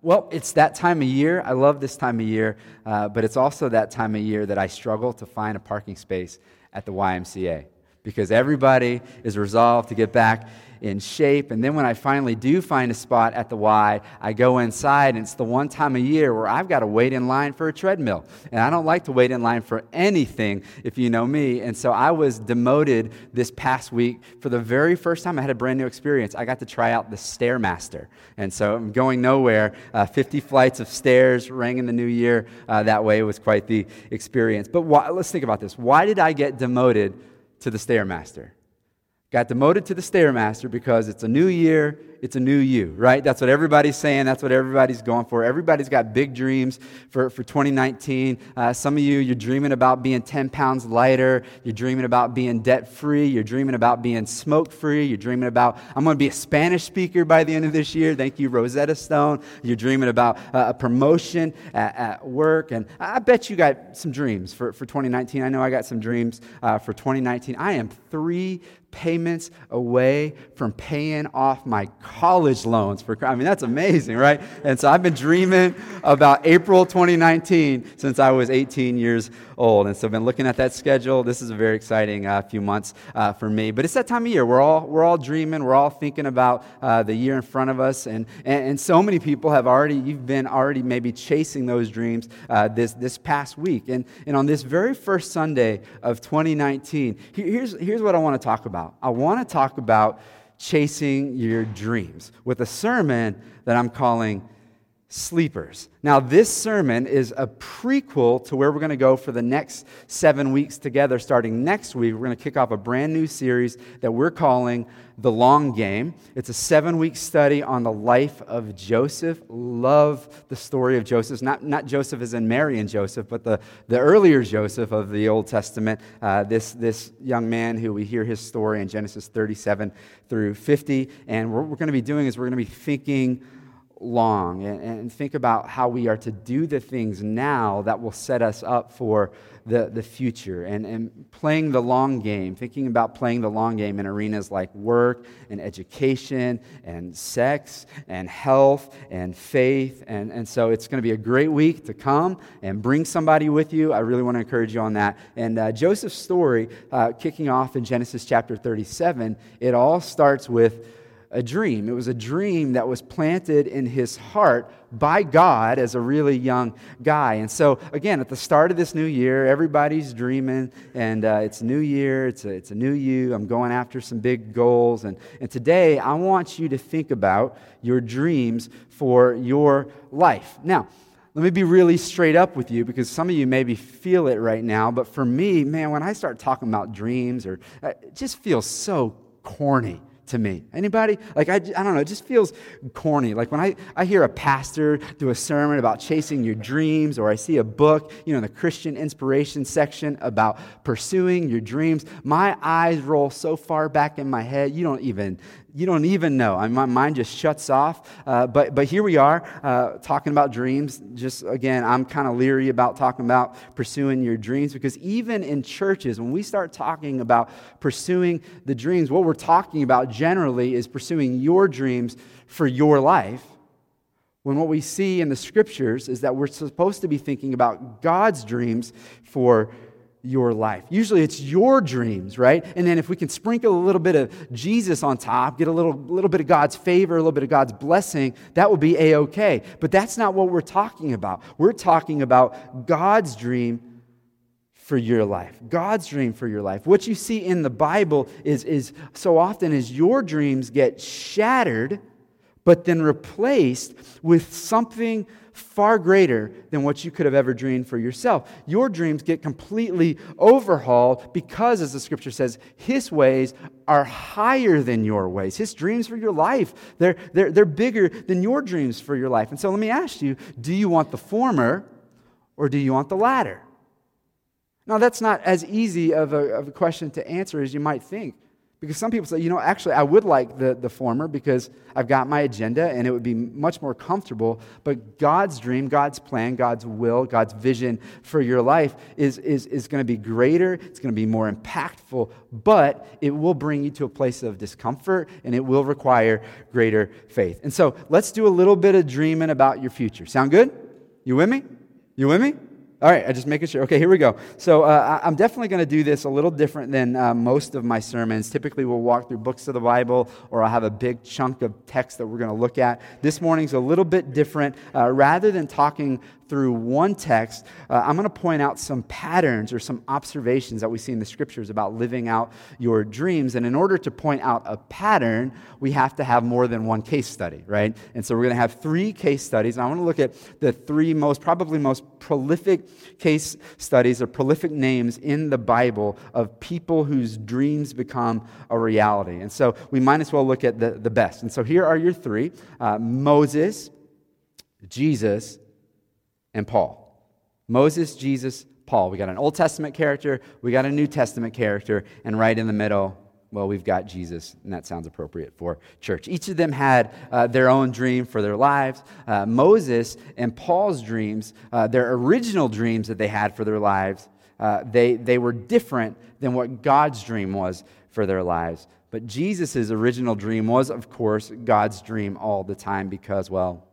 well, it's that time of year. I love this time of year, uh, but it's also that time of year that I struggle to find a parking space at the YMCA because everybody is resolved to get back in shape. And then when I finally do find a spot at the Y, I go inside, and it's the one time a year where I've got to wait in line for a treadmill. And I don't like to wait in line for anything, if you know me. And so I was demoted this past week for the very first time. I had a brand new experience. I got to try out the Stairmaster. And so I'm going nowhere. Uh, 50 flights of stairs rang in the new year uh, that way. It was quite the experience. But why, let's think about this. Why did I get demoted to the Stairmaster? Got demoted to the Stairmaster because it's a new year, it's a new you, right? That's what everybody's saying. That's what everybody's going for. Everybody's got big dreams for, for 2019. Uh, some of you, you're dreaming about being 10 pounds lighter. You're dreaming about being debt free. You're dreaming about being smoke free. You're dreaming about, I'm going to be a Spanish speaker by the end of this year. Thank you, Rosetta Stone. You're dreaming about uh, a promotion at, at, work. And I bet you got some dreams for, for 2019. I know I got some dreams uh, for 2019. I am three payments away from paying off my college loans for I mean that's amazing, right? And so I've been dreaming about April 2019 since I was 18 years old. And so I've been looking at that schedule. This is a very exciting uh, few months uh, for me. But it's that time of year. We're all, we're all dreaming. We're all thinking about uh, the year in front of us. And, and, and, so many people have already, you've been already maybe chasing those dreams uh, this, this past week. And, and on this very first Sunday of 2019, here's, here's what I want to talk about. I want to talk about chasing your dreams with a sermon that I'm calling sleepers. Now, this sermon is a prequel to where we're going to go for the next seven weeks together. Starting next week, we're going to kick off a brand new series that we're calling The Long Game. It's a seven week study on the life of Joseph. Love the story of Joseph. Not, not Joseph as in Mary and Joseph, but the, the earlier Joseph of the Old Testament. Uh, this, this young man who we hear his story in Genesis 37 through 50. And what we're going to be doing is we're going to be thinking long and, and, think about how we are to do the things now that will set us up for the, the future and, and playing the long game, thinking about playing the long game in arenas like work and education and sex and health and faith. And, and so it's going to be a great week to come and bring somebody with you. I really want to encourage you on that. And uh, Joseph's story, uh, kicking off in Genesis chapter 37, it all starts with a dream. It was a dream that was planted in his heart by God as a really young guy. And so, again, at the start of this new year, everybody's dreaming, and uh, it's new year, it's a, it's a new you. I'm going after some big goals. And, and today, I want you to think about your dreams for your life. Now, let me be really straight up with you because some of you maybe feel it right now, but for me, man, when I start talking about dreams, or uh, it just feels so corny to me. Anybody? Like, I, I don't know, it just feels corny. Like when I, I hear a pastor do a sermon about chasing your dreams, or I see a book, you know, in the Christian inspiration section about pursuing your dreams, my eyes roll so far back in my head, you don't even, you don't even know. I my mind just shuts off. Uh, but, but here we are uh, talking about dreams. Just again, I'm kind of leery about talking about pursuing your dreams because even in churches, when we start talking about pursuing the dreams, what we're talking about generally is pursuing your dreams for your life. When what we see in the scriptures is that we're supposed to be thinking about God's dreams for your life. Usually it's your dreams, right? And then if we can sprinkle a little bit of Jesus on top, get a little, little bit of God's favor, a little bit of God's blessing, that would be a okay. But that's not what we're talking about. We're talking about God's dream for your life. God's dream for your life. What you see in the Bible is, is so often as your dreams get shattered, but then replaced with something far greater than what you could have ever dreamed for yourself. Your dreams get completely overhauled because, as the scripture says, His ways are higher than your ways. His dreams for your life, they're, they're, they're bigger than your dreams for your life. And so let me ask you do you want the former or do you want the latter? Now, that's not as easy of a, of a question to answer as you might think. Because some people say, you know, actually, I would like the, the former because I've got my agenda and it would be much more comfortable. But God's dream, God's plan, God's will, God's vision for your life is, is, is going to be greater. It's going to be more impactful, but it will bring you to a place of discomfort and it will require greater faith. And so let's do a little bit of dreaming about your future. Sound good? You with me? You with me? All right, I just making sure. Okay, here we go. So uh, I'm definitely going to do this a little different than uh, most of my sermons. Typically, we'll walk through books of the Bible, or I'll have a big chunk of text that we're going to look at. This morning's a little bit different. Uh, rather than talking through one text, uh, I'm going to point out some patterns or some observations that we see in the scriptures about living out your dreams. And in order to point out a pattern, we have to have more than one case study, right? And so we're going to have three case studies. And I want to look at the three most, probably most prolific case studies or prolific names in the Bible of people whose dreams become a reality. And so we might as well look at the, the best. And so here are your three uh, Moses, Jesus, and Paul. Moses, Jesus, Paul. We got an Old Testament character, we got a New Testament character, and right in the middle, well, we've got Jesus, and that sounds appropriate for church. Each of them had uh, their own dream for their lives. Uh, Moses and Paul's dreams, uh, their original dreams that they had for their lives, uh, they, they were different than what God's dream was for their lives. But Jesus' original dream was, of course, God's dream all the time because, well,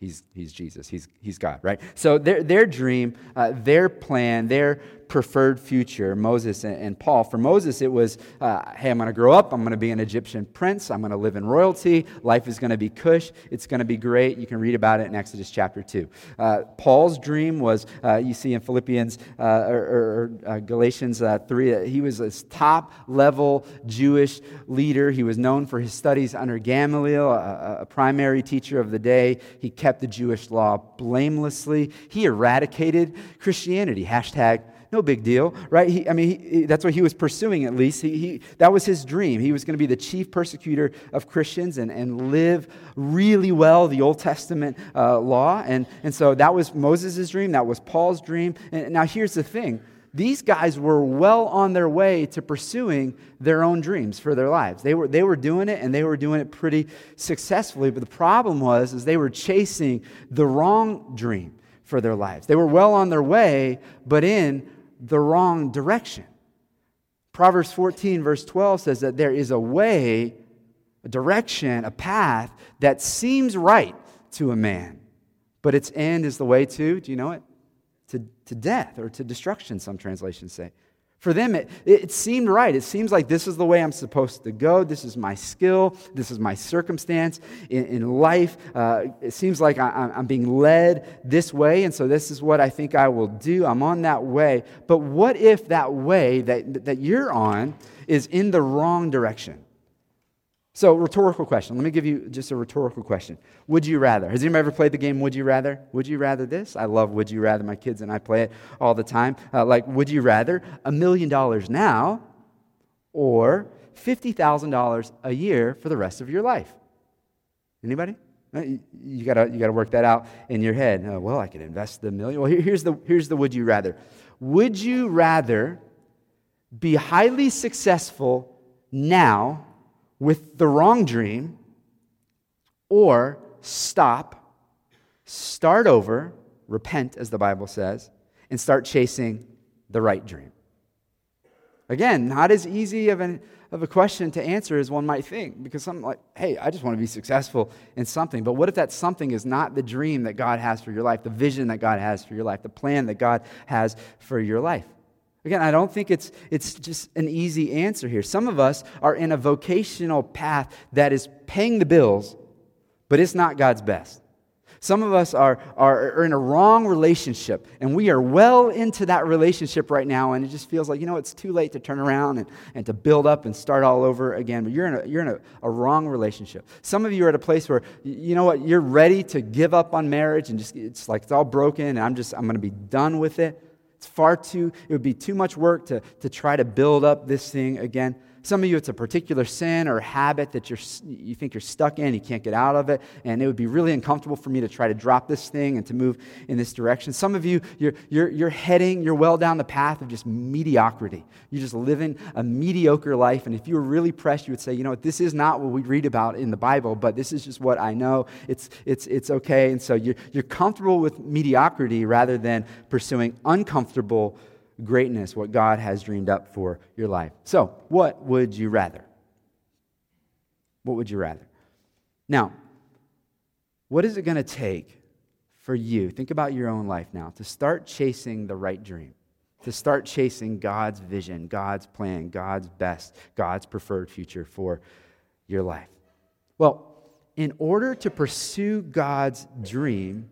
He's, he's Jesus. He's, he's God, right? So their, their dream, uh, their plan, their preferred future, Moses and, and Paul. For Moses, it was, uh, hey, I'm going to grow up. I'm going to be an Egyptian prince. I'm going to live in royalty. Life is going to be cush. It's going to be great. You can read about it in Exodus chapter 2. Uh, Paul's dream was, uh, you see in Philippians uh, or, or uh, Galatians uh, 3, he was this top level Jewish leader. He was known for his studies under Gamaliel, a, a primary teacher of the day. He kept the Jewish law blamelessly. He eradicated Christianity. Hashtag no big deal, right? He, I mean, he, that's what he was pursuing at least. He, he, that was his dream. He was going to be the chief persecutor of Christians and, and live really well the Old Testament uh, law. And, and so that was Moses' dream. That was Paul's dream. And now here's the thing these guys were well on their way to pursuing their own dreams for their lives. They were, they were doing it and they were doing it pretty successfully. But the problem was is they were chasing the wrong dream for their lives. They were well on their way, but in the wrong direction. Proverbs 14, verse 12 says that there is a way, a direction, a path that seems right to a man, but its end is the way to, do you know it? To, to death or to destruction, some translations say. For them, it, it seemed right. It seems like this is the way I'm supposed to go. This is my skill. This is my circumstance in, in life. Uh, it seems like I, I'm being led this way, and so this is what I think I will do. I'm on that way. But what if that way that, that you're on is in the wrong direction? So, rhetorical question. Let me give you just a rhetorical question. Would you rather? Has anyone ever played the game Would You Rather? Would you rather this? I love Would You Rather. My kids and I play it all the time. Uh, like, would you rather a million dollars now or $50,000 a year for the rest of your life? Anybody? Uh, you gotta, you gotta work that out in your head. Uh, well, I could invest the million. Well, here, here's, the, here's the would you rather. Would you rather be highly successful now with the wrong dream or stop, start over, repent, as the Bible says, and start chasing the right dream. Again, not as easy of, an, of a question to answer as one might think, because I'm like, hey, I just want to be successful in something. But what if that something is not the dream that God has for your life, the vision that God has for your life, the plan that God has for your life? Again, I don't think it's, it's just an easy answer here. Some of us are in a vocational path that is paying the bills, but it's not God's best. Some of us are, are, are in a wrong relationship, and we are well into that relationship right now, and it just feels like, you know, it's too late to turn around and, and to build up and start all over again. But you're in, a, you're in a, a wrong relationship. Some of you are at a place where, you know what, you're ready to give up on marriage, and just it's like it's all broken, and I'm just, I'm going to be done with it. It's far too, it would be too much work to, to try to build up this thing again. Some of you, it's a particular sin or habit that you're, you think you're stuck in, you can't get out of it, and it would be really uncomfortable for me to try to drop this thing and to move in this direction. Some of you, you're, you're, you're heading, you're well down the path of just mediocrity. You're just living a mediocre life, and if you were really pressed, you would say, you know what, this is not what we read about in the Bible, but this is just what I know. It's, it's, it's okay. And so you're, you're comfortable with mediocrity rather than pursuing uncomfortable greatness, what God has dreamed up for your life. So, what would you rather? What would you rather? Now, what is it going to take for you? Think about your own life now to start chasing the right dream, to start chasing God's vision, God's plan, God's best, God's preferred future for your life. Well, in order to pursue God's dream,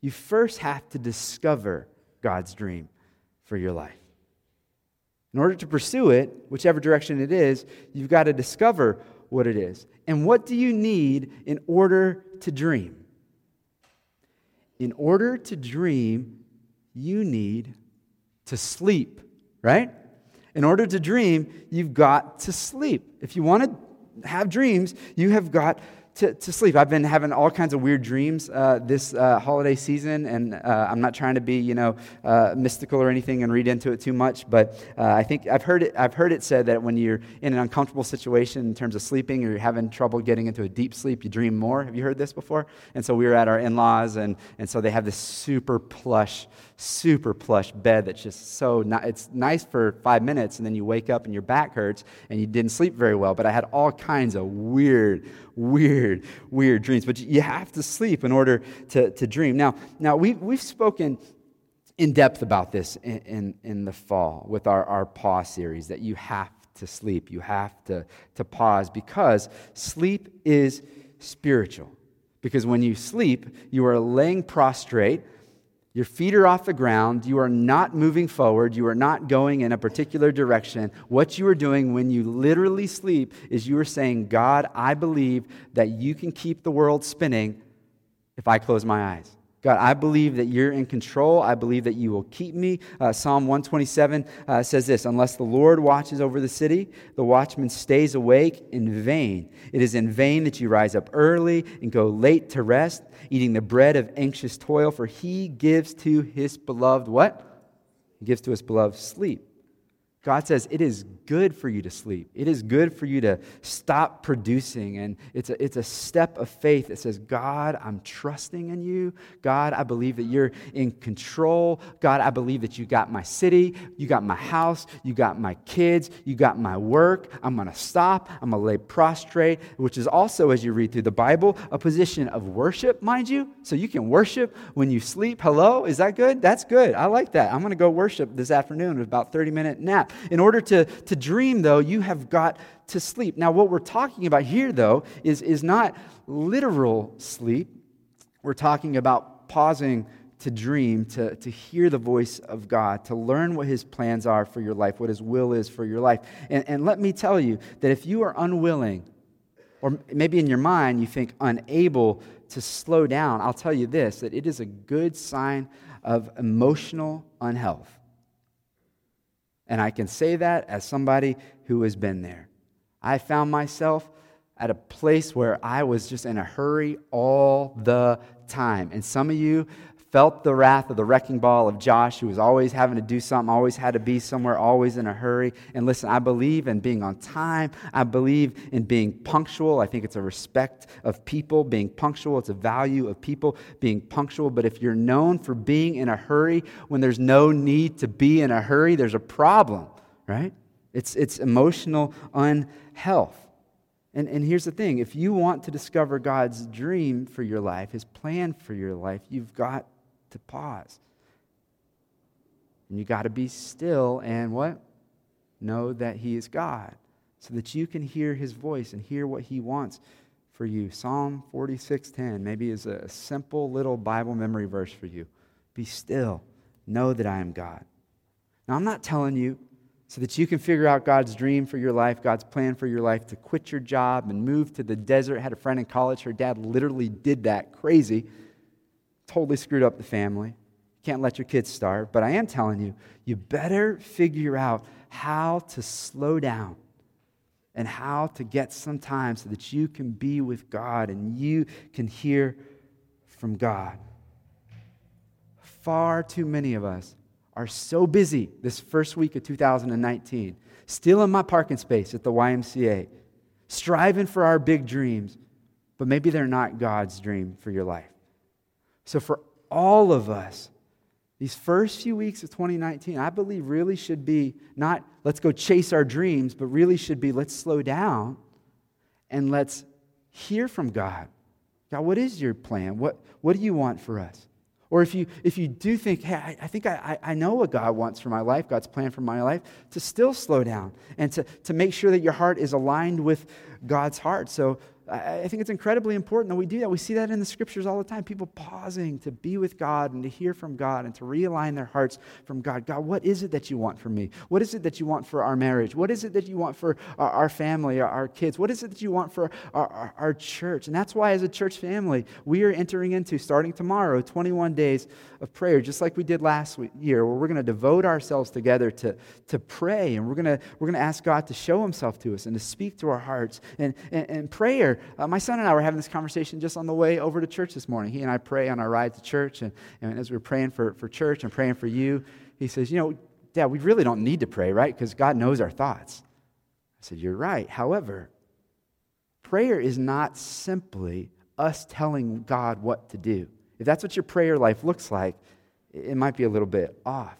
you first have to discover God's dream for your life. In order to pursue it, whichever direction it is, you've got to discover what it is. And what do you need in order to dream? In order to dream, you need to sleep, right? In order to dream, you've got to sleep. If you want to have dreams, you have got to, to sleep. I've been having all kinds of weird dreams uh, this uh, holiday season, and uh, I'm not trying to be, you know, uh, mystical or anything and read into it too much. But uh, I think I've heard it. I've heard it said that when you're in an uncomfortable situation in terms of sleeping, or you're having trouble getting into a deep sleep, you dream more. Have you heard this before? And so we were at our in-laws, and and so they have this super plush super plush bed that's just so it's nice for five minutes and then you wake up and your back hurts and you didn't sleep very well but i had all kinds of weird weird weird dreams but you have to sleep in order to, to dream. Now now we, we've spoken in depth about this in, in, in the fall with our, our pause series that you have to sleep you have to, to pause because sleep is spiritual. Because when you sleep you are laying prostrate your feet are off the ground. You are not moving forward. You are not going in a particular direction. What you are doing when you literally sleep is you are saying, God, I believe that you can keep the world spinning if I close my eyes. God, I believe that you're in control. I believe that you will keep me. Uh, Psalm 127 uh, says this Unless the Lord watches over the city, the watchman stays awake in vain. It is in vain that you rise up early and go late to rest, eating the bread of anxious toil, for he gives to his beloved what? He gives to his beloved sleep. God says it is good for you to sleep. It is good for you to stop producing. And it's a, it's a step of faith that says, God, I'm trusting in you. God, I believe that you're in control. God, I believe that you got my city, you got my house, you got my kids, you got my work. I'm going to stop. I'm going to lay prostrate, which is also, as you read through the Bible, a position of worship, mind you. So you can worship when you sleep. Hello? Is that good? That's good. I like that. I'm going to go worship this afternoon with about 30 minute nap. In order to, to dream, though, you have got to sleep. Now, what we're talking about here, though, is, is not literal sleep. We're talking about pausing to dream, to, to hear the voice of God, to learn what His plans are for your life, what His will is for your life. And, and let me tell you that if you are unwilling, or maybe in your mind you think unable to slow down, I'll tell you this that it is a good sign of emotional unhealth. And I can say that as somebody who has been there. I found myself at a place where I was just in a hurry all the time. And some of you felt the wrath of the wrecking ball of Josh, who was always having to do something, always had to be somewhere, always in a hurry. And listen, I believe in being on time. I believe in being punctual. I think it's a respect of people, being punctual. It's a value of people being punctual. But if you're known for being in a hurry when there's no need to be in a hurry, there's a problem, right? It's, it's emotional unhealth. And, and here's the thing if you want to discover God's dream for your life, his plan for your life, you've got to pause. And you got to be still and what? Know that He is God so that you can hear His voice and hear what He wants for you. Psalm 46:10 maybe is a simple little Bible memory verse for you. Be still. Know that I am God. Now, I'm not telling you so that you can figure out God's dream for your life, God's plan for your life, to quit your job and move to the desert. I had a friend in college, her dad literally did that crazy totally screwed up the family. Can't let your kids starve. But I am telling you, you better figure out how to slow down and how to get some time so that you can be with God and you can hear from God. Far too many of us are so busy this first week of 2019, still in my parking space at the YMCA, striving for our big dreams, but maybe they're not God's dream for your life. So, for all of us, these first few weeks of 2019, I believe really should be not let's go chase our dreams, but really should be let's slow down and let's hear from God. God, what is your plan? What, what do you want for us? Or if you, if you do think, hey, I, I think I, I know what God wants for my life, God's plan for my life, to still slow down and to, to make sure that your heart is aligned with God's heart. So I think it's incredibly important that we do that. We see that in the scriptures all the time. People pausing to be with God and to hear from God and to realign their hearts from God. God, what is it that you want from me? What is it that you want for our marriage? What is it that you want for our, family, our, kids? What is it that you want for our, our, our church? And that's why, as a church family, we are entering into, starting tomorrow, 21 days of prayer, just like we did last year, where we're going to devote ourselves together to, to pray and we're going to, we're going to ask God to show himself to us and to speak to our hearts. And, and, and prayer, uh, my son and I were having this conversation just on the way over to church this morning. He and I pray on our ride to church. And, and as we were praying for, for church and praying for you, he says, You know, Dad, we really don't need to pray, right? Because God knows our thoughts. I said, You're right. However, prayer is not simply us telling God what to do. If that's what your prayer life looks like, it might be a little bit off.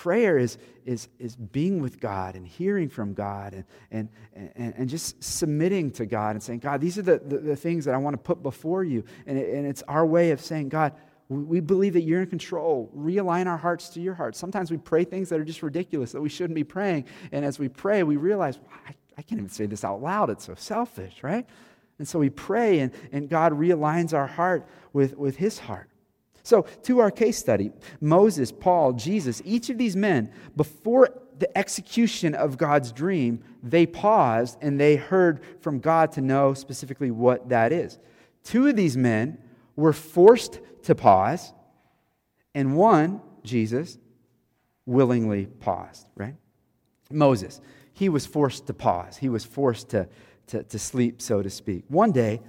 Prayer is, is, is being with God and hearing from God and, and, and, and just submitting to God and saying, God, these are the, the, the things that I want to put before you. And, it, and it's our way of saying, God, we believe that you're in control. Realign our hearts to your heart. Sometimes we pray things that are just ridiculous that we shouldn't be praying. And as we pray, we realize, I, I can't even say this out loud. It's so selfish, right? And so we pray, and, and God realigns our heart with, with his heart. So, to our case study Moses, Paul, Jesus, each of these men, before the execution of God's dream, they paused and they heard from God to know specifically what that is. Two of these men were forced to pause, and one, Jesus, willingly paused, right? Moses, he was forced to pause. He was forced to to, to sleep, so to speak. One day,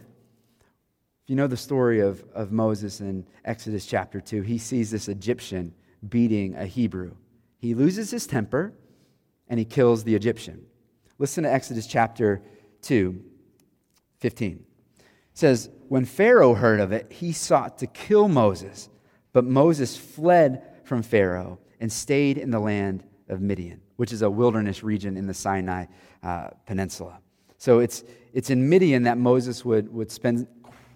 if you know the story of, of Moses in Exodus chapter 2, he sees this Egyptian beating a Hebrew. He loses his temper and he kills the Egyptian. Listen to Exodus chapter 2, 15. It says, When Pharaoh heard of it, he sought to kill Moses, but Moses fled from Pharaoh and stayed in the land of Midian, which is a wilderness region in the Sinai uh, Peninsula. So it's, it's in Midian that Moses would, would spend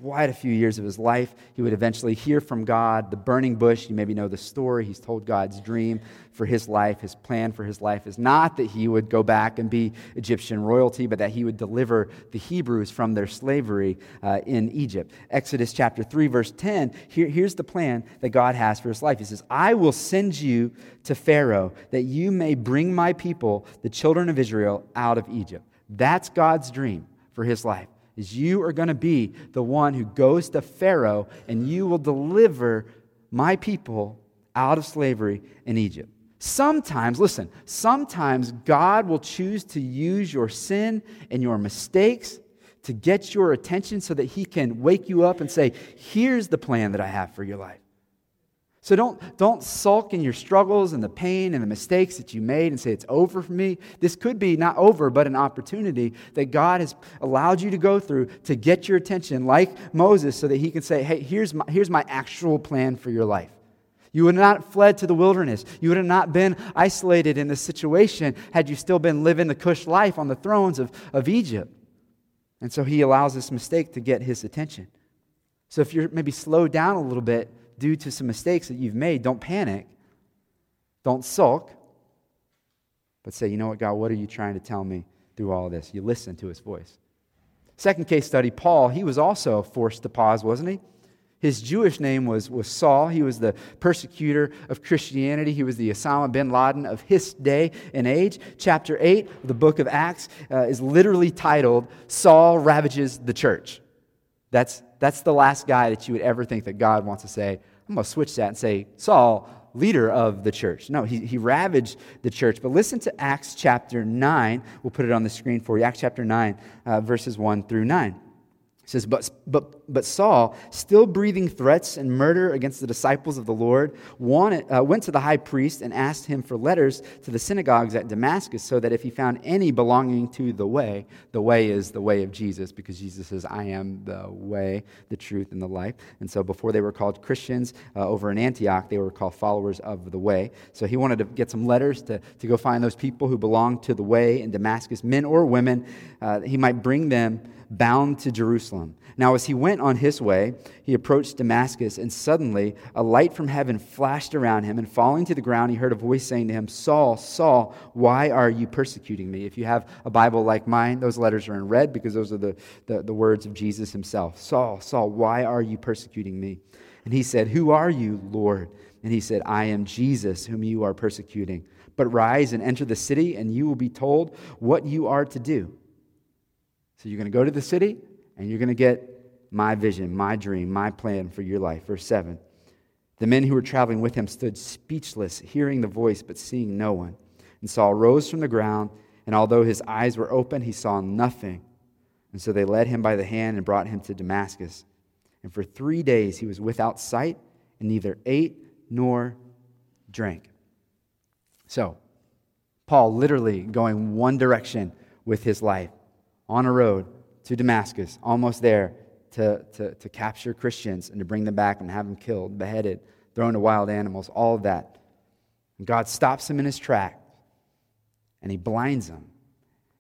quite a few years of his life. He would eventually hear from God. The burning bush, you maybe know the story. He's told God's dream for his life. His plan for his life is not that he would go back and be Egyptian royalty, but that he would deliver the Hebrews from their slavery uh, in Egypt. Exodus chapter 3, verse 10, here, here's the plan that God has for his life. He says, I will send you to Pharaoh that you may bring my people, the children of Israel, out of Egypt. That's God's dream for his life. Is you are going to be the one who goes to Pharaoh and you will deliver my people out of slavery in Egypt. Sometimes, listen, sometimes God will choose to use your sin and your mistakes to get your attention so that he can wake you up and say, Here's the plan that I have for your life. So don't, don't sulk in your struggles and the pain and the mistakes that you made and say, it's over for me. This could be not over, but an opportunity that God has allowed you to go through to get your attention, like Moses, so that he can say, hey, here's my, here's my actual plan for your life. You would not have fled to the wilderness. You would have not been isolated in this situation had you still been living the Cush life on the thrones of, of Egypt. And so he allows this mistake to get his attention. So if you're maybe slowed down a little bit, due to some mistakes that you've made, don't panic. Don't sulk. But say, you know what, God, what are you trying to tell me through all this? You listen to his voice. Second case study, Paul, he was also forced to pause, wasn't he? His Jewish name was, was Saul. He was the persecutor of Christianity. He was the Osama bin Laden of his day and age. Chapter 8 of the book of Acts uh, is literally titled Saul Ravages the Church. That's, that's the last guy that you would ever think that God wants to say, I'm going to switch that and say, Saul leader of the church. No, he, he ravaged the church. But listen to Acts chapter 9. We'll put it on the screen for you. Acts chapter 9, uh, verses 1 through 9. It says, but, but, but Saul, still breathing threats and murder against the disciples of the Lord, wanted, uh, went to the high priest and asked him for letters to the synagogues at Damascus, so that if he found any belonging to the way, the way is the way of Jesus, because Jesus says, I am the way, the truth, and the life. And so before they were called Christians uh, over in Antioch, they were called followers of the way. So he wanted to get some letters to, to go find those people who belonged to the way in Damascus, men or women. Uh, he might bring them bound to Jerusalem. Now, as he went on his way, he approached Damascus, and suddenly a light from heaven flashed around him, and falling to the ground, he heard a voice saying to him, Saul, Saul, why are you persecuting me? If you have a Bible like mine, those letters are in red because those are the, the, the words of Jesus himself. Saul, Saul, why are you persecuting me? And he said, Who are you, Lord? And he said, I am Jesus, whom you are persecuting. But rise and enter the city, and you will be told what you are to do. So you're going to go to the city and you're going to get my vision, my dream, my plan for your life. Verse 7. The men who were traveling with him stood speechless, hearing the voice, but seeing no one. And Saul rose from the ground, and although his eyes were open, he saw nothing. And so they led him by the hand and brought him to Damascus. And for three days he was without sight and neither ate nor drank. So, Paul literally going one direction with his life on a road to Damascus, almost there to, to, to capture Christians and to bring them back and have them killed, beheaded, thrown to wild animals, all of that. And God stops him in his track and he blinds him.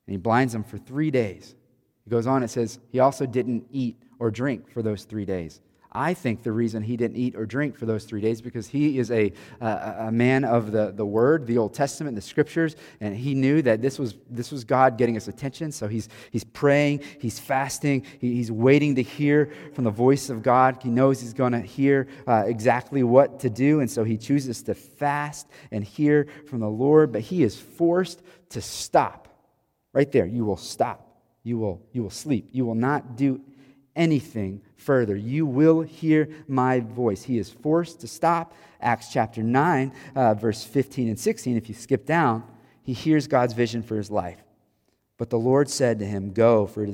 And he blinds him for three days. He goes on, it says, he also didn't eat or drink for those three days. I think the reason he didn't eat or drink for those three days because he is a, a, a, man of the, the Word, the Old Testament, the Scriptures, and he knew that this was, this was God getting his attention. So he's, he's praying, he's fasting, he, he's waiting to hear from the voice of God. He knows he's going to hear uh, exactly what to do, and so he chooses to fast and hear from the Lord, but he is forced to stop. Right there, you will stop. You will, you will sleep. You will not do anything further. You will hear my voice. He is forced to stop. Acts chapter 9, uh, verse 15 and 16, if you skip down, he hears God's vision for his life. But the Lord said to him, Go, for,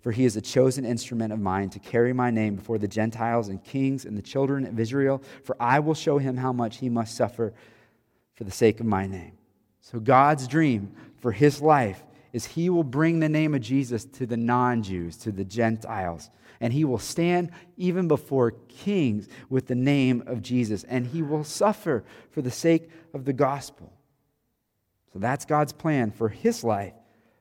for he is a chosen instrument of mine to carry my name before the Gentiles and kings and the children of Israel, for I will show him how much he must suffer for the sake of my name. So, God's dream for his life is he will bring the name of Jesus to the non Jews, to the Gentiles and he will stand even before kings with the name of Jesus, and he will suffer for the sake of the gospel. So that's God's plan for his life.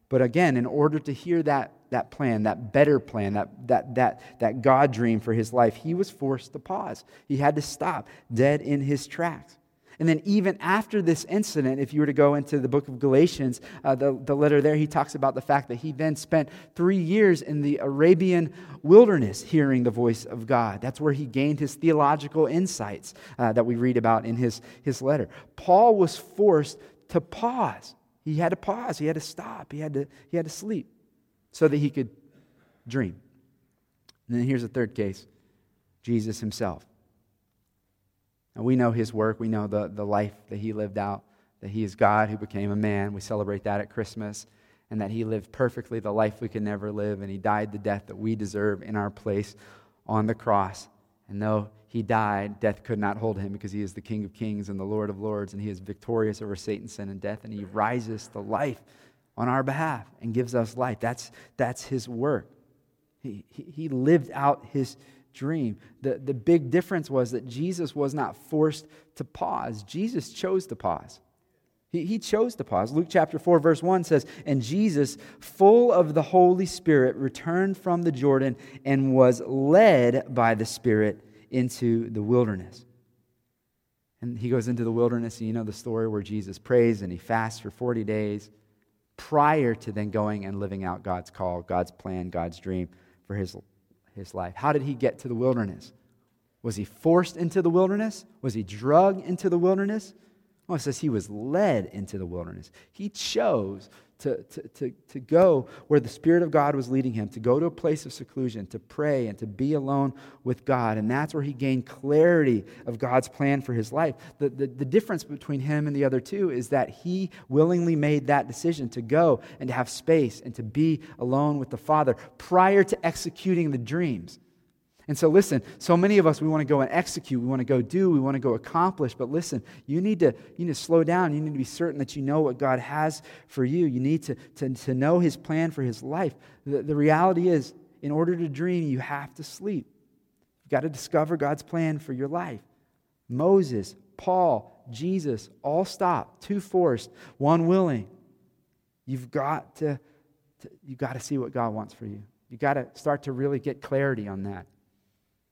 But again, in order to hear that, that plan, that better plan, that, that, that, that God dream for his life, he was forced to pause. He had to stop dead in his tracks. And then, even after this incident, if you were to go into the book of Galatians, uh, the, the letter there, he talks about the fact that he then spent three years in the Arabian wilderness hearing the voice of God. That's where he gained his theological insights uh, that we read about in his, his letter. Paul was forced to pause. He had to pause, he had to stop, he had to, he had to sleep so that he could dream. And then here's a third case Jesus himself. And we know his work, we know the, the life that he lived out, that he is God who became a man. We celebrate that at Christmas, and that he lived perfectly the life we could never live, and he died the death that we deserve in our place on the cross. And though he died, death could not hold him because he is the King of kings and the Lord of lords, and he is victorious over Satan, sin, and death, and he rises to life on our behalf and gives us life. That's, that's his work. He, he, he lived out his dream. The, the big difference was that Jesus was not forced to pause, Jesus chose to pause. He, he chose to pause. Luke chapter 4, verse 1 says, And Jesus, full of the Holy Spirit, returned from the Jordan and was led by the Spirit into the wilderness. And he goes into the wilderness, and you know the story where Jesus prays and he fasts for 40 days prior to then going and living out God's call, God's plan, God's dream for his his life. How did he get to the wilderness? Was he forced into the wilderness? Was he drugged into the wilderness? Well, it says he was led into the wilderness. He chose to, to, to, to go where the Spirit of God was leading him, to go to a place of seclusion, to pray and to be alone with God. And that's where he gained clarity of God's plan for his life. The, the, the difference between him and the other two is that he willingly made that decision to go and to have space and to be alone with the Father prior to executing the dreams. And so, listen, so many of us, we want to go and execute, we want to go do, we want to go accomplish. But listen, you need to, you need to slow down. You need to be certain that you know what God has for you. You need to, to, to know His plan for His life. The, the reality is, in order to dream, you have to sleep. You've got to discover God's plan for your life. Moses, Paul, Jesus, all stopped, two forced, one willing. You've got to, to you've got to see what God wants for you. You've got to start to really get clarity on that.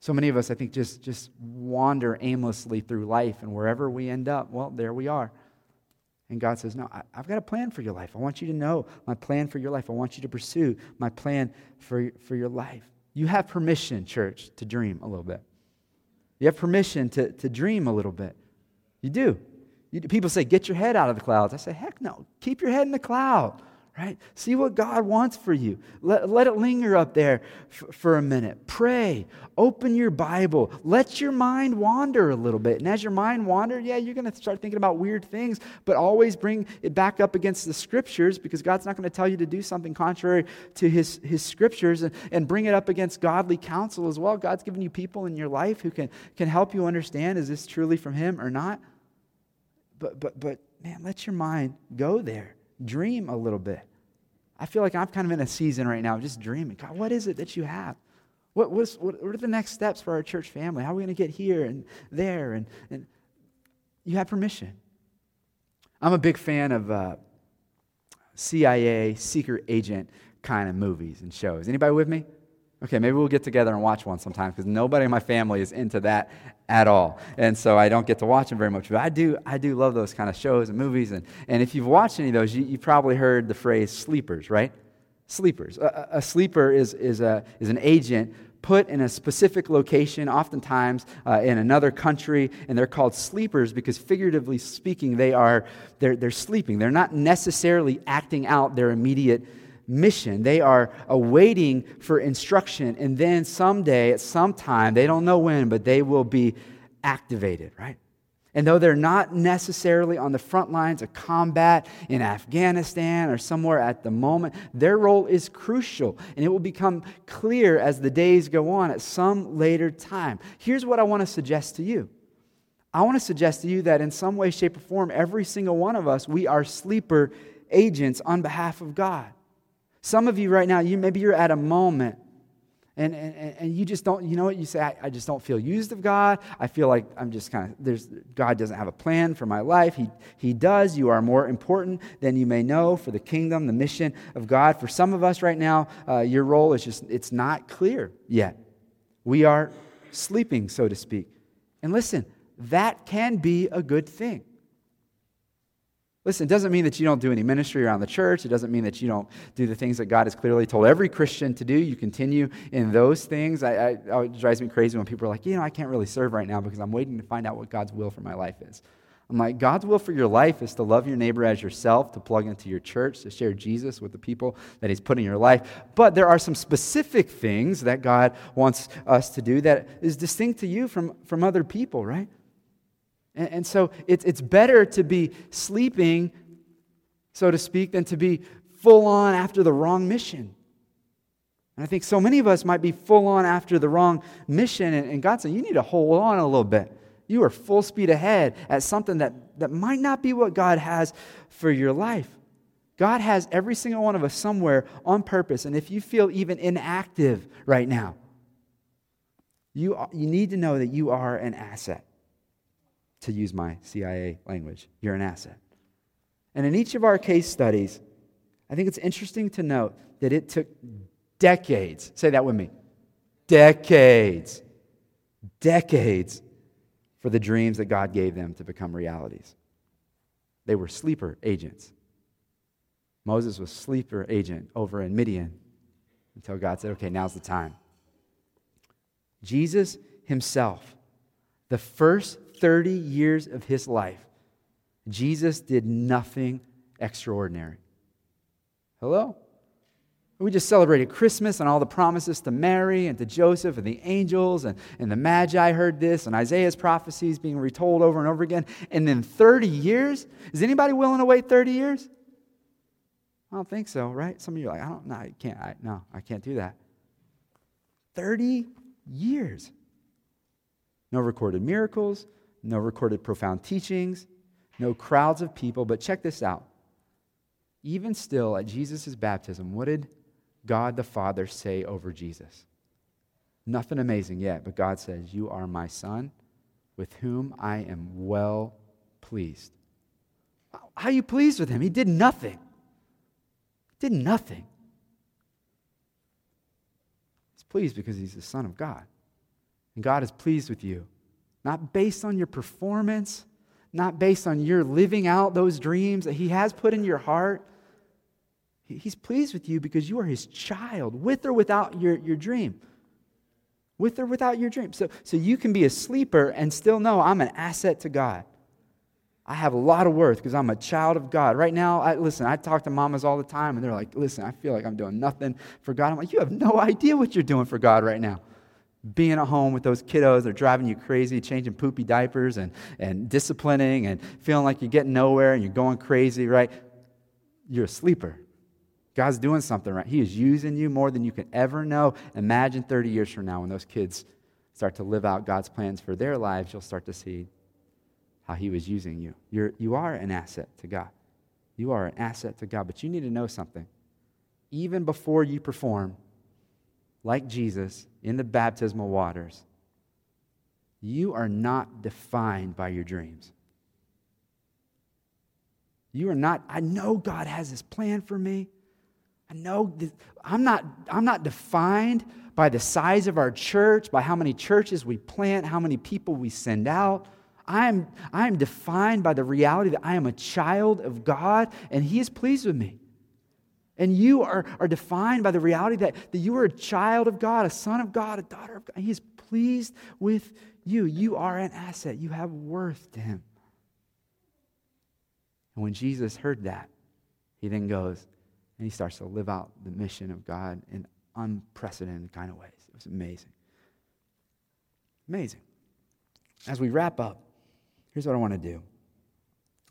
So many of us, I think, just, just wander aimlessly through life, and wherever we end up, well, there we are. And God says, No, I, have got a plan for your life. I want you to know my plan for your life. I want you to pursue my plan for, for your life. You have permission, church, to dream a little bit. You have permission to, to dream a little bit. You do. You, people say, Get your head out of the clouds. I say, Heck no. Keep your head in the cloud right? See what God wants for you. Let, let it linger up there f- for a minute. Pray. Open your Bible. Let your mind wander a little bit. And as your mind wanders, yeah, you're going to start thinking about weird things, but always bring it back up against the scriptures because God's not going to tell you to do something contrary to his, his scriptures and, and bring it up against godly counsel as well. God's given you people in your life who can, can help you understand is this truly from Him or not? But, but, but, man, let your mind go there dream a little bit. I feel like I'm kind of in a season right now, just dreaming. God, what is it that you have? What, what, what are the next steps for our church family? How are we going to get here and there? And, and you have permission. I'm a big fan of uh, CIA secret agent kind of movies and shows. Anybody with me? Okay, maybe we'll get together and watch one sometime because nobody in my family is into that at all. And so I don't get to watch them very much. But I do, I do love those kind of shows and movies. And, and if you've watched any of those, you, you probably heard the phrase sleepers, right? Sleepers. A, a sleeper is, is, a, is an agent put in a specific location, oftentimes uh, in another country, and they're called sleepers because, figuratively speaking, they are they're, they're sleeping. They're not necessarily acting out their immediate mission. They are awaiting for instruction, and then someday, at some time, they don't know when, but they will be activated, right? And though they're not necessarily on the front lines of combat in Afghanistan or somewhere at the moment, their role is crucial. And it will become clear as the days go on at some later time. Here's what I want to suggest to you I want to suggest to you that in some way, shape, or form, every single one of us, we are sleeper agents on behalf of God. Some of you right now, you maybe you're at a moment and, and, and you just don't, you know what? You say, I, I just don't feel used of God. I feel like I'm just kind of, there's, God doesn't have a plan for my life. He, he does. You are more important than you may know for the kingdom, the mission of God. For some of us right now, uh, your role is just, it's not clear yet. We are sleeping, so to speak. And listen, that can be a good thing. Listen, it doesn't mean that you don't do any ministry around the church. It doesn't mean that you don't do the things that God has clearly told every Christian to do. You continue in those things. I, I, it drives me crazy when people are like, you know, I can't really serve right now because I'm waiting to find out what God's will for my life is. I'm like, God's will for your life is to love your neighbor as yourself, to plug into your church, to share Jesus with the people that He's put in your life. But there are some specific things that God wants us to do that is distinct to you from, from other people, right? And, and so it's, it's better to be sleeping, so to speak, than to be full on after the wrong mission. And I think so many of us might be full on after the wrong mission, and, and God said, You need to hold on a little bit. You are full speed ahead at something that, that might not be what God has for your life. God has every single one of us somewhere on purpose. And if you feel even inactive right now, you, you need to know that you are an asset to use my CIA language. You're an asset. And in each of our case studies, I think it's interesting to note that it took decades. Say that with me. Decades. Decades for the dreams that God gave them to become realities. They were sleeper agents. Moses was sleeper agent over in Midian until God said, okay, now's the time. Jesus himself, the first 30 years of his life, Jesus did nothing extraordinary. Hello? We just celebrated Christmas and all the promises to Mary and to Joseph and the angels and, and the Magi heard this and Isaiah's prophecies being retold over and over again. And then 30 years? Is anybody willing to wait 30 years? I don't think so, right? Some of you are like, I don't know, I can't, I, no, I can't do that. 30 years. No recorded miracles, no recorded profound teachings, no crowds of people. But check this out. Even still, at Jesus' baptism, what did God the Father say over Jesus? Nothing amazing yet, but God says, You are my Son, with whom I am well pleased. How are you pleased with him? He did nothing. Did nothing. He's pleased because he's the Son of God. And God is pleased with you, not based on your performance, not based on your living out those dreams that He has put in your heart. He's pleased with you because you are His child, with or without your, your dream. With or without your dream. So, so you can be a sleeper and still know I'm an asset to God. I have a lot of worth because I'm a child of God. Right now, I, listen, I talk to mamas all the time and they're like, listen, I feel like I'm doing nothing for God. I'm like, you have no idea what you're doing for God right now being at home with those kiddos, they're driving you crazy, changing poopy diapers and, and disciplining and feeling like you're getting nowhere and you're going crazy, right? You're a sleeper. God's doing something right. He is using you more than you can ever know. Imagine 30 years from now when those kids start to live out God's plans for their lives, you'll start to see how He was using you. You're, you are an asset to God. You are an asset to God, but you need to know something. Even before you perform, like Jesus in the baptismal waters, you are not defined by your dreams. You are not, I know God has this plan for me. I know this, I'm not, I'm not defined by the size of our church, by how many churches we plant, how many people we send out. I'm, I'm defined by the reality that I am a child of God and He is pleased with me. And you are, are defined by the reality that, that you are a child of God, a son of God, a daughter of God. He is pleased with you. You are an asset, you have worth to Him. And when Jesus heard that, he then goes and he starts to live out the mission of God in unprecedented kind of ways. It was amazing. Amazing. As we wrap up, here's what I want to do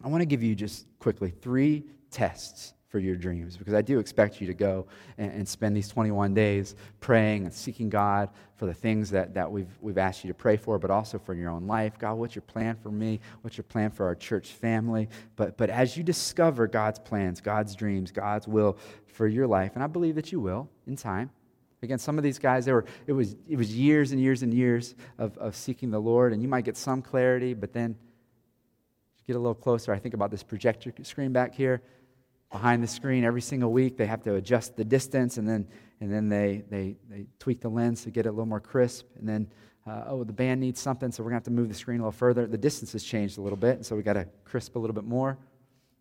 I want to give you just quickly three tests for your dreams because I do expect you to go and, and, spend these 21 days praying and seeking God for the things that, that we've, we've asked you to pray for, but also for your own life. God, what's your plan for me? What's your plan for our church family? But, but as you discover God's plans, God's dreams, God's will for your life, and I believe that you will in time. Again, some of these guys, they were, it, was, it was years and years and years of, of seeking the Lord, and you might get some clarity, but then get a little closer. I think about this projector screen back here behind the screen every single week. They have to adjust the distance and then, and then they, they, they tweak the lens to get it a little more crisp. And then, uh, oh, the band needs something, so we're going to have to move the screen a little further. The distance has changed a little bit, and so we got to crisp a little bit more.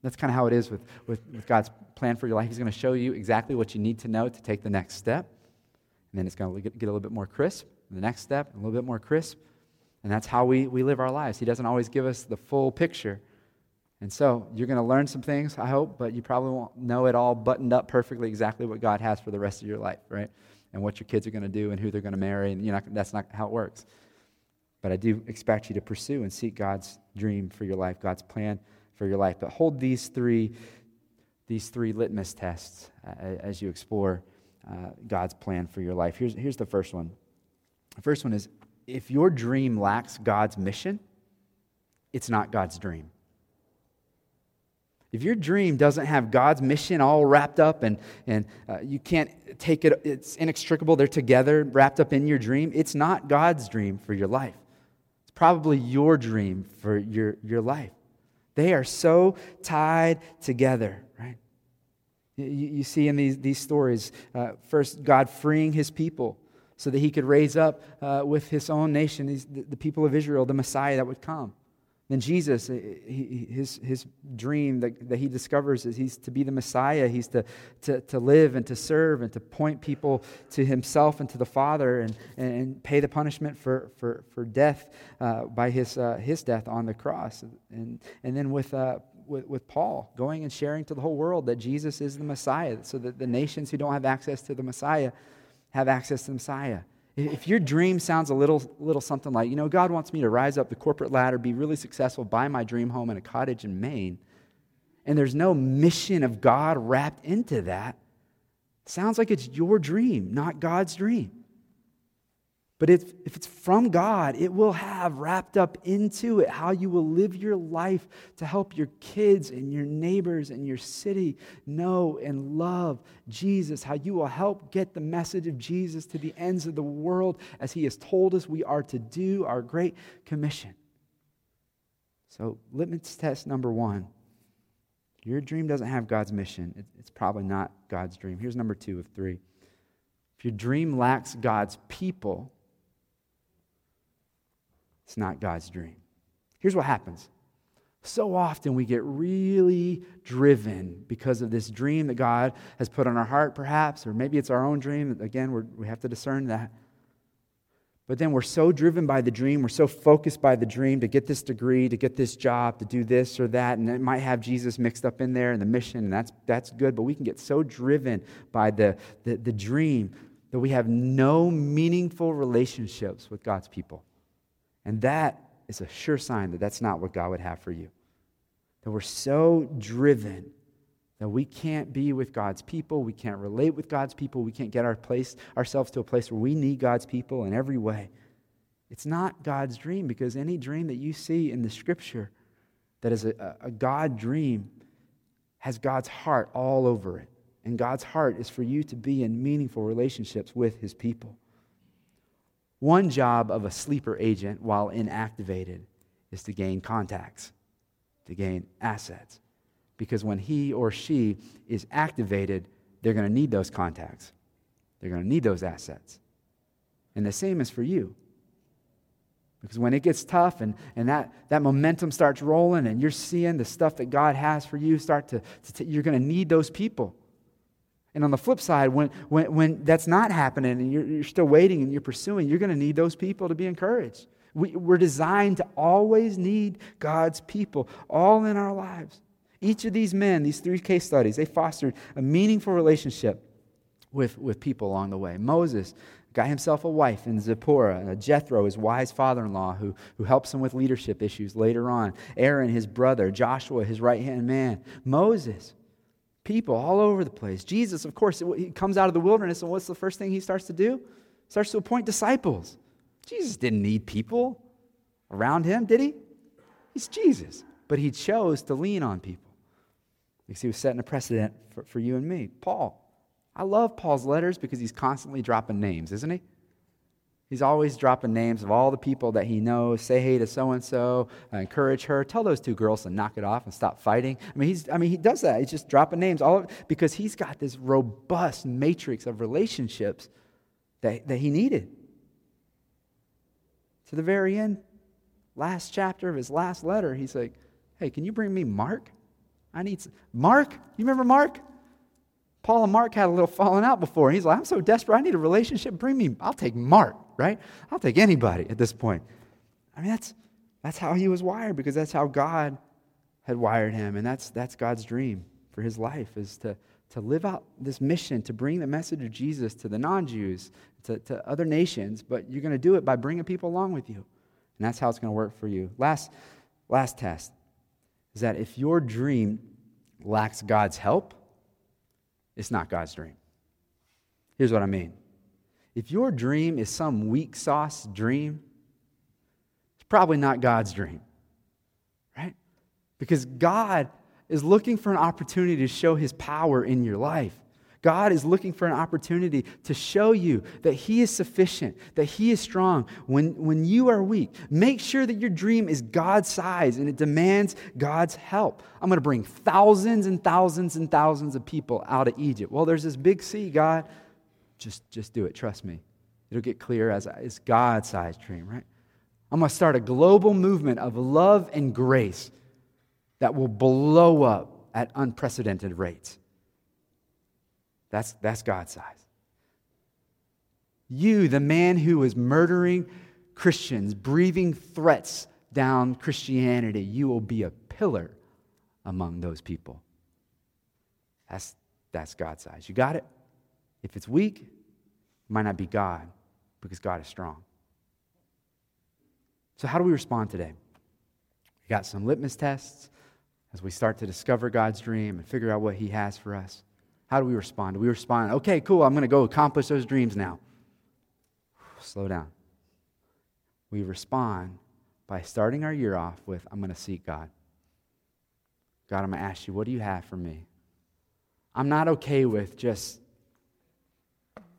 That's kind of how it is with, with, with God's plan for your life. He's going to show you exactly what you need to know to take the next step. And then it's going to get, get a little bit more crisp. The next step, a little bit more crisp. And that's how we, we live our lives. He doesn't always give us the full picture. And so you're going to learn some things, I hope, but you probably won't know it all buttoned up perfectly exactly what God has for the rest of your life, right? And what your kids are going to do and who they're going to marry. And you're not, that's not how it works. But I do expect you to pursue and seek God's dream for your life, God's plan for your life. But hold these three, these three litmus tests uh, as you explore uh, God's plan for your life. Here's, here's the first one. The first one is if your dream lacks God's mission, it's not God's dream. If your dream doesn't have God's mission all wrapped up and, and uh, you can't take it, it's inextricable, they're together, wrapped up in your dream, it's not God's dream for your life. It's probably your dream for your, your life. They are so tied together, right? You, you see in these, these stories, uh, first, God freeing his people so that he could raise up uh, with his own nation, these, the, the people of Israel, the Messiah that would come. Then Jesus, eh, he, his, his dream that, that he discovers is he's to be the Messiah. He's to, to, to live and to serve and to point people to himself and to the Father and, and pay the punishment for, for, for death uh, by his, uh, his death on the cross. And, and then with, uh, with, with Paul, going and sharing to the whole world that Jesus is the Messiah, so that the nations who don't have access to the Messiah have access to the Messiah. If your dream sounds a little, little something like, you know, God wants me to rise up the corporate ladder, be really successful, buy my dream home in a cottage in Maine, and there's no mission of God wrapped into that, sounds like it's your dream, not God's dream. But if, if it's from God, it will have wrapped up into it how you will live your life to help your kids and your neighbors and your city know and love Jesus, how you will help get the message of Jesus to the ends of the world as He has told us we are to do our great commission. So, litmus test number one your dream doesn't have God's mission, it's probably not God's dream. Here's number two of three. If your dream lacks God's people, it's not God's dream. Here's what happens. So often we get really driven because of this dream that God has put on our heart, perhaps, or maybe it's our own dream. Again, we have to discern that. But then we're so driven by the dream, we're so focused by the dream to get this degree, to get this job, to do this or that, and it might have Jesus mixed up in there and the mission, and that's, that's good, but we can get so driven by the, the, the dream that we have no meaningful relationships with God's people. And that is a sure sign that that's not what God would have for you. That we're so driven that we can't be with God's people, we can't relate with God's people, we can't get our place, ourselves to a place where we need God's people in every way. It's not God's dream because any dream that you see in the scripture that is a, a God dream has God's heart all over it. And God's heart is for you to be in meaningful relationships with his people. One job of a sleeper agent while inactivated is to gain contacts, to gain assets. Because when he or she is activated, they're going to need those contacts, they're going to need those assets. And the same is for you. Because when it gets tough and, and that, that momentum starts rolling and you're seeing the stuff that God has for you start to, to t- you're going to need those people. And on the flip side, when, when, when that's not happening and you're, you're still waiting and you're pursuing, you're going to need those people to be encouraged. We, we're designed to always need God's people, all in our lives. Each of these men, these three case studies, they fostered a meaningful relationship with, with people along the way. Moses got himself a wife in Zipporah, uh, Jethro, his wise father in law, who, who helps him with leadership issues later on. Aaron, his brother. Joshua, his right hand man. Moses people all over the place. Jesus, of course, he comes out of the wilderness, and what's the first thing he starts to do? Starts to appoint disciples. Jesus didn't need people around him, did he? He's Jesus. But he chose to lean on people because he was setting a precedent for, for you and me. Paul. I love Paul's letters because he's constantly dropping names, isn't he? He's always dropping names of all the people that he knows. Say hey to so and so, encourage her. Tell those two girls to knock it off and stop fighting. I mean, he's, I mean, he does that. He's just dropping names all because he's got this robust matrix of relationships that, that he needed. To the very end, last chapter of his last letter, he's like, "Hey, can you bring me Mark? I need some. Mark. You remember Mark? Paul and Mark had a little falling out before. He's like, I'm so desperate. I need a relationship. Bring me. I'll take Mark right? I'll take anybody at this point. I mean, that's, that's how he was wired because that's how God had wired him. And that's, that's God's dream for his life is to, to live out this mission, to bring the message of Jesus to the non Jews, to, to other nations. But you're going to do it by bringing people along with you. And that's how it's going to work for you. Last, last test is that if your dream lacks God's help, it's not God's dream. Here's what I mean if your dream is some weak sauce dream, it's probably not God's dream, right? Because God is looking for an opportunity to show his power in your life. God is looking for an opportunity to show you that He is sufficient, that He is strong when, when you are weak. Make sure that your dream is God's size and it demands God's help. I'm going to bring thousands and thousands and thousands of people out of Egypt. Well, there's this big sea, God just, just do it. Trust me. It'll get clear as it's God sized dream, right? I'm going to start a global movement of love and grace that will blow up at unprecedented rates. That's, that's God size. You, the man who is murdering Christians, breathing threats down Christianity, you will be a pillar among those people. That's, that's God's size. You got it? If it's weak, it might not be God because God is strong. So, how do we respond today? We got some litmus tests as we start to discover God's dream and figure out what He has for us. How do we respond? Do we respond, okay, cool, I'm going to go accomplish those dreams now? Slow down. We respond by starting our year off with, I'm going to seek God. God, I'm going to ask you, what do you have for me? I'm not okay with just,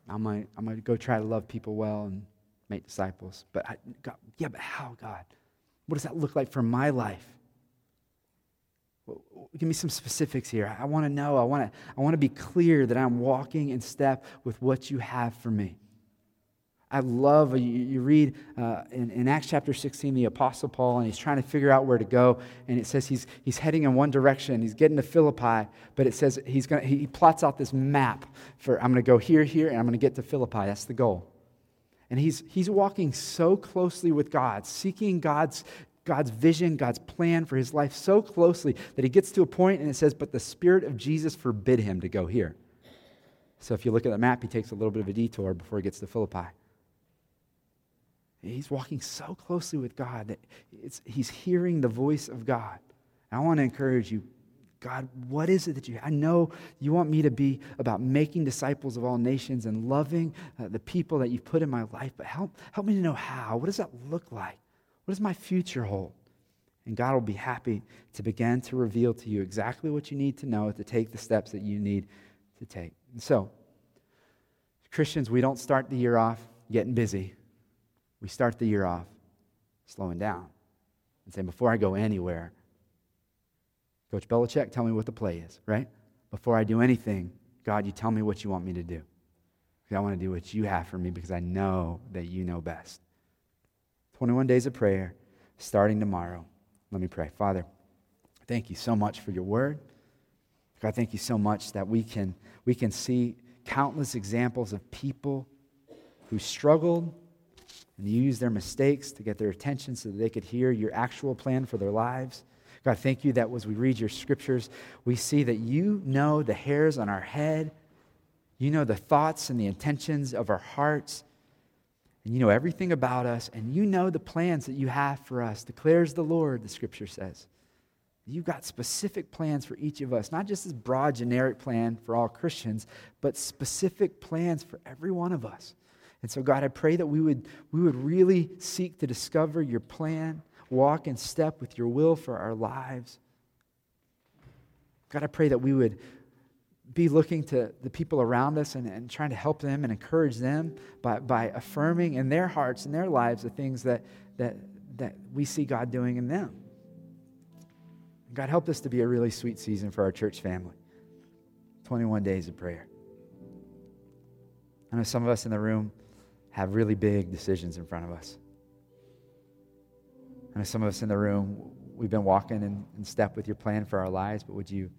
I'm going to, I'm to go try to love people well and make disciples. But, I, God, yeah, but how, God? What does that look like for my life? Give me some specifics here. I want to know. I want to, I want to be clear that I'm walking in step with what you have for me. I love, you, you read uh, in, in, Acts chapter 16, the Apostle Paul, and he's trying to figure out where to go. And it says he's, he's heading in one direction. He's getting to Philippi, but it says he's gonna, he plots out this map for I'm going to go here, here, and I'm going to get to Philippi. That's the goal. And he's, he's walking so closely with God, seeking God's, God's vision, God's plan for his life so closely that he gets to a point and it says, But the Spirit of Jesus forbid him to go here. So if you look at the map, he takes a little bit of a detour before he gets to Philippi. He's walking so closely with God that he's hearing the voice of God. I want to encourage you God, what is it that you, I know you want me to be about making disciples of all nations and loving uh, the people that you've put in my life, but help, help me to know how. What does that look like? What does my future hold? And God will be happy to begin to reveal to you exactly what you need to know to take the steps that you need to take. And so, Christians, we don't start the year off getting busy. We start the year off slowing down and saying, before I go anywhere, Coach Belichick, tell me what the play is, right? Before I do anything, God, you tell me what you want me to do. Because I want to do what you have for me because I know that you know best. 21 days of prayer starting tomorrow. Let me pray. Father, thank you so much for your word. God, thank you so much that we can, we can see countless examples of people who struggled and used their mistakes to get their attention so that they could hear your actual plan for their lives. God, thank you that as we read your scriptures, we see that you know the hairs on our head, you know the thoughts and the intentions of our hearts, and you know everything about us, and you know the plans that you have for us, declares the Lord, the scripture says. You've got specific plans for each of us, not just this broad, generic plan for all Christians, but specific plans for every one of us. And so, God, I pray that we would, we would really seek to discover your plan walk in step with your will for our lives. God, I pray that we would be looking to the people around us and, and trying to help them and encourage them by, by affirming in their hearts and their lives the things that, that, that we see God doing in them. God, help this to be a really sweet season for our church family. 21 days of prayer. I know some of us in the room have really big decisions in front of us. I know some of us in the room, we've been walking in, in step with your plan for our lives, but would you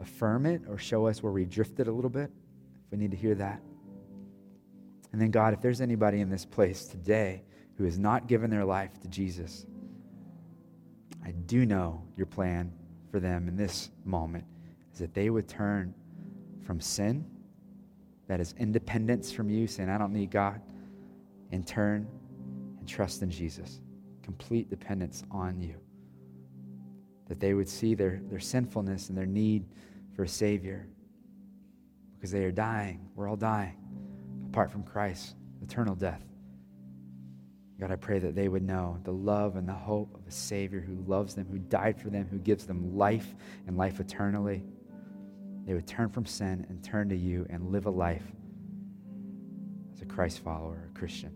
affirm it or show us where we drifted a little bit? If we need to hear that. And then, God, if there's anybody in this place today who has not given their life to Jesus, I do know your plan for them in this moment is that they would turn from sin, that is independence from you, saying, I don't need God, and turn and trust in Jesus complete dependence on you. That they would see their, their sinfulness and their need for a Savior because they are dying. We're all dying apart from Christ, eternal death. God, I pray that they would know the love and the hope of a Savior who loves them, who died for them, who gives them life and life eternally. They would turn from sin and turn to you and live a life as a Christ follower, a Christian.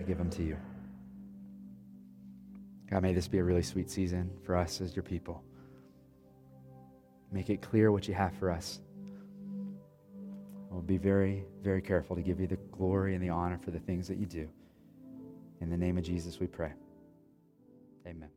I give them to you. God, may this be a really sweet season for us as your people. Make it clear what you have for us. We'll be very, very careful to give you the glory and the honor for the things that you do. In the name of Jesus, we pray. Amen.